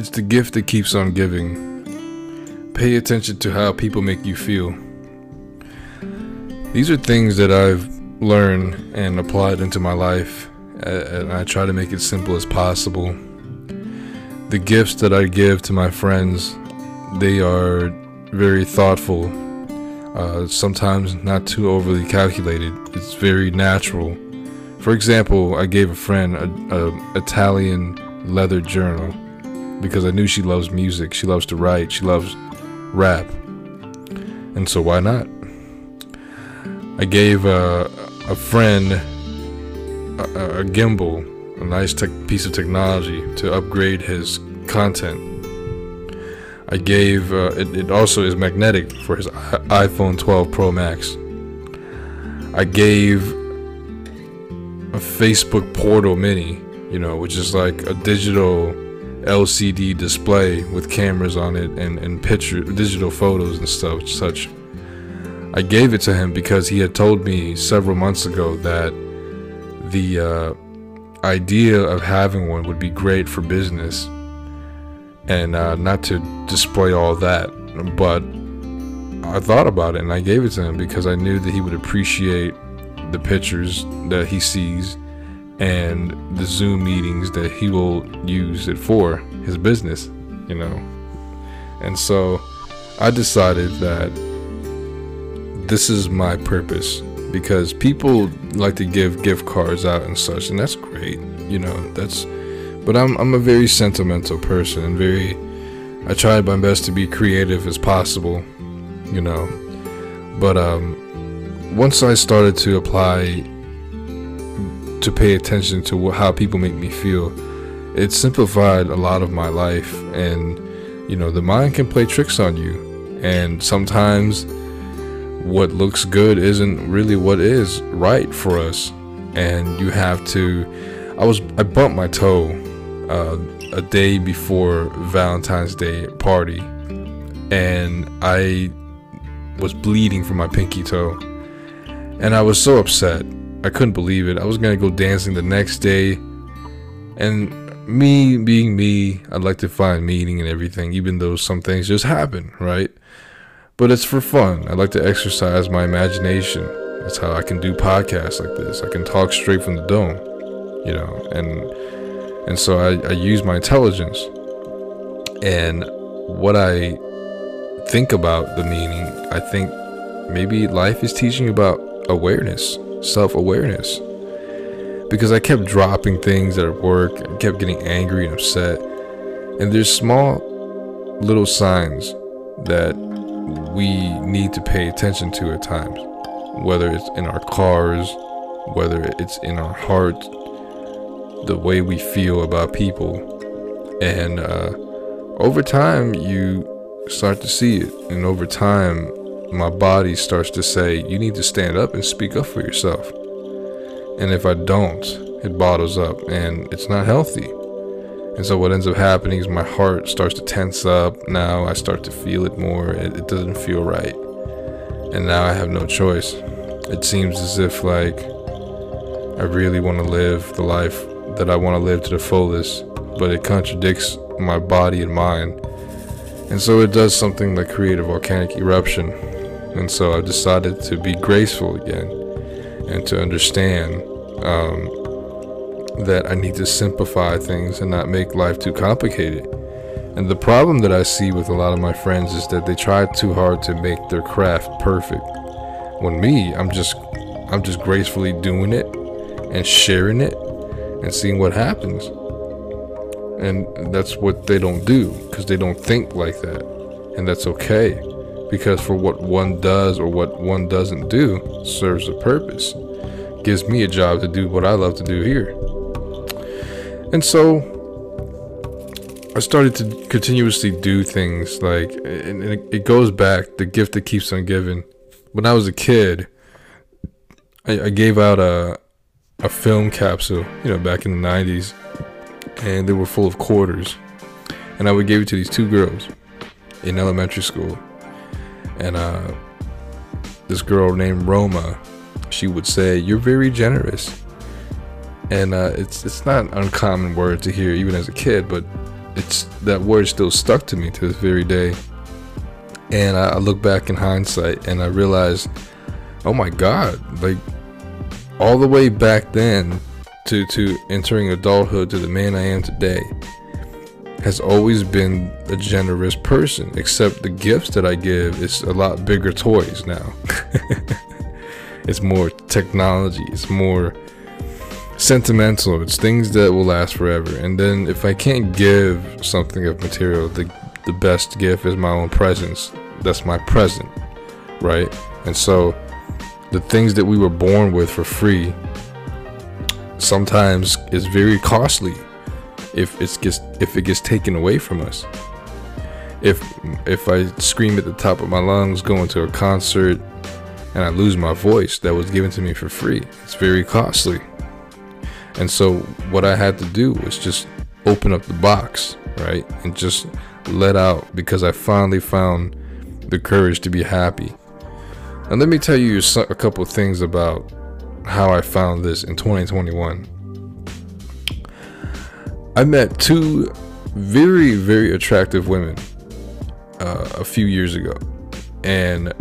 It's the gift that keeps on giving. Pay attention to how people make you feel. These are things that I've learned and applied into my life, and I try to make it simple as possible. The gifts that I give to my friends, they are very thoughtful, uh, sometimes not too overly calculated. It's very natural. For example, I gave a friend a, a Italian leather journal because I knew she loves music. She loves to write. She loves rap. And so why not? I gave a, a friend a, a gimbal, a nice piece of technology to upgrade his content. I gave uh, it, it also is magnetic for his iPhone 12 Pro Max. I gave a Facebook Portal Mini, you know, which is like a digital LCD display with cameras on it and, and picture digital photos and stuff such. I gave it to him because he had told me several months ago that the uh, idea of having one would be great for business and uh, not to display all that but I thought about it and I gave it to him because I knew that he would appreciate the pictures that he sees and the Zoom meetings that he will use it for his business, you know. And so I decided that this is my purpose because people like to give gift cards out and such, and that's great, you know. That's, but I'm I'm a very sentimental person and very. I try my best to be creative as possible, you know. But um, once I started to apply to pay attention to how people make me feel. It simplified a lot of my life, and you know, the mind can play tricks on you, and sometimes what looks good isn't really what is right for us, and you have to. I was I bumped my toe uh, a day before Valentine's Day party, and I was bleeding from my pinky toe, and I was so upset I couldn't believe it. I was gonna go dancing the next day, and me being me, I'd like to find meaning and everything, even though some things just happen, right? But it's for fun. I like to exercise my imagination. That's how I can do podcasts like this. I can talk straight from the dome, you know, and and so I, I use my intelligence and what I think about the meaning. I think maybe life is teaching about awareness self awareness. Because I kept dropping things at work and kept getting angry and upset. And there's small little signs that we need to pay attention to at times. Whether it's in our cars, whether it's in our heart, the way we feel about people. And uh, over time, you start to see it. And over time, my body starts to say, you need to stand up and speak up for yourself. And if I don't, it bottles up and it's not healthy. And so what ends up happening is my heart starts to tense up. Now I start to feel it more. It, it doesn't feel right. And now I have no choice. It seems as if like I really want to live the life that I want to live to the fullest, but it contradicts my body and mind. And so it does something like create a volcanic eruption and so I decided to be graceful again and to understand um, that I need to simplify things and not make life too complicated. And the problem that I see with a lot of my friends is that they try too hard to make their craft perfect. When me, I'm just I'm just gracefully doing it and sharing it and seeing what happens. And that's what they don't do because they don't think like that. And that's okay because for what one does or what one doesn't do serves a purpose. Gives me a job to do what I love to do here. And so I started to continuously do things like, and it goes back the gift that keeps on giving. When I was a kid, I, I gave out a a film capsule, you know, back in the '90s, and they were full of quarters, and I would give it to these two girls in elementary school and uh, this girl named Roma, she would say, "You're very generous," and uh, it's it's not an uncommon word to hear even as a kid, but it's that word still stuck to me to this very day. And I, I look back in hindsight and I realize, oh my God, like all the way back then to, to entering adulthood to the man I am today has always been a generous person, except the gifts that I give is a lot bigger toys now. it's more technology, it's more sentimental, it's things that will last forever. And then if I can't give something of material, the the best gift is my own presence. That's my present, right? And so the things that we were born with for free sometimes is very costly if it gets if it gets taken away from us. If if I scream at the top of my lungs going to a concert and I lose my voice that was given to me for free, it's very costly. And so what I had to do was just open up the box, right? And just let out because I finally found the courage to be happy. And let me tell you a couple things about how I found this in 2021. I met two very, very attractive women uh, a few years ago. And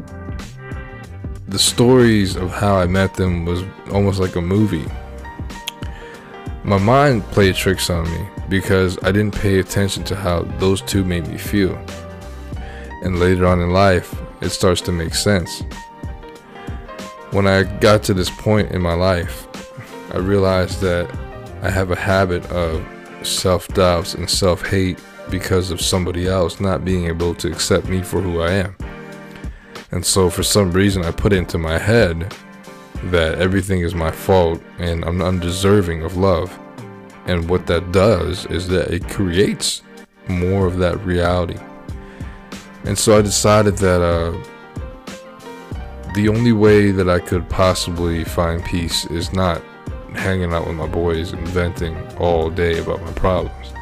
the stories of how I met them was almost like a movie. My mind played tricks on me because I didn't pay attention to how those two made me feel. And later on in life, it starts to make sense. When I got to this point in my life, I realized that I have a habit of self doubts and self hate because of somebody else not being able to accept me for who I am. And so, for some reason, I put into my head that everything is my fault and I'm undeserving of love. And what that does is that it creates more of that reality. And so I decided that uh, the only way that I could possibly find peace is not hanging out with my boys and venting all day about my problems.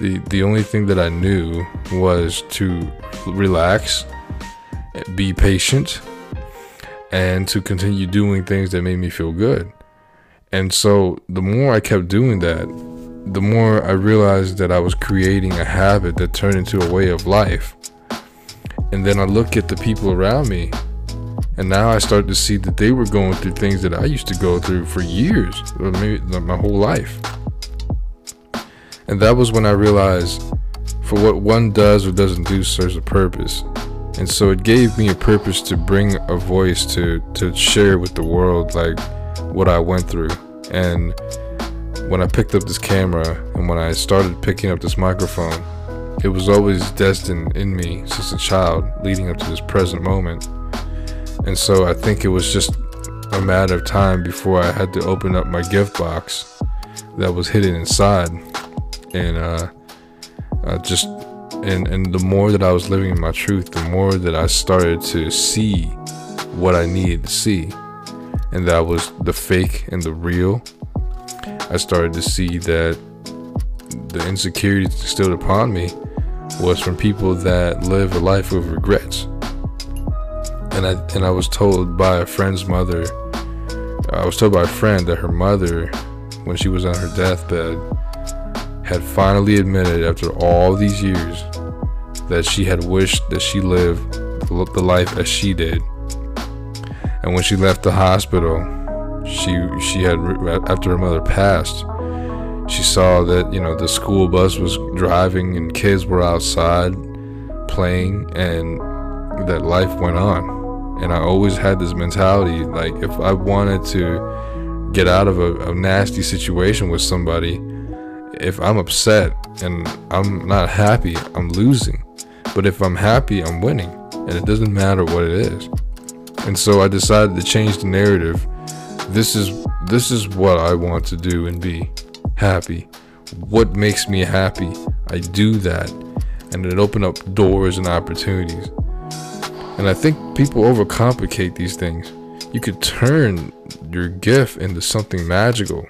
The the only thing that I knew was to relax, be patient, and to continue doing things that made me feel good. And so the more I kept doing that, the more I realized that I was creating a habit that turned into a way of life. And then I look at the people around me and now I start to see that they were going through things that I used to go through for years, or maybe my whole life. And that was when I realized for what one does or doesn't do serves a purpose. And so it gave me a purpose to bring a voice to to share with the world like what I went through. And when I picked up this camera and when I started picking up this microphone, it was always destined in me since a child leading up to this present moment and so I think it was just a matter of time before I had to open up my gift box that was hidden inside. And uh, uh, just and and the more that I was living in my truth, the more that I started to see what I needed to see, and that was the fake and the real. I started to see that the insecurity instilled upon me was from people that live a life of regrets and I and I was told by a friend's mother. I was told by a friend that her mother, when she was on her deathbed, had finally admitted after all these years that she had wished that she lived the life as she did. And when she left the hospital, she she had after her mother passed, she saw that you know the school bus was driving and kids were outside playing and that life went on and I always had this mentality like if I wanted to get out of a, a nasty situation with somebody, if I'm upset and I'm not happy, I'm losing. But if I'm happy, I'm winning. And it doesn't matter what it is. And so I decided to change the narrative. This is this is what I want to do and be happy. What makes me happy? I do that. And it opened up doors and opportunities. And I think people overcomplicate these things. You could turn your gift into something magical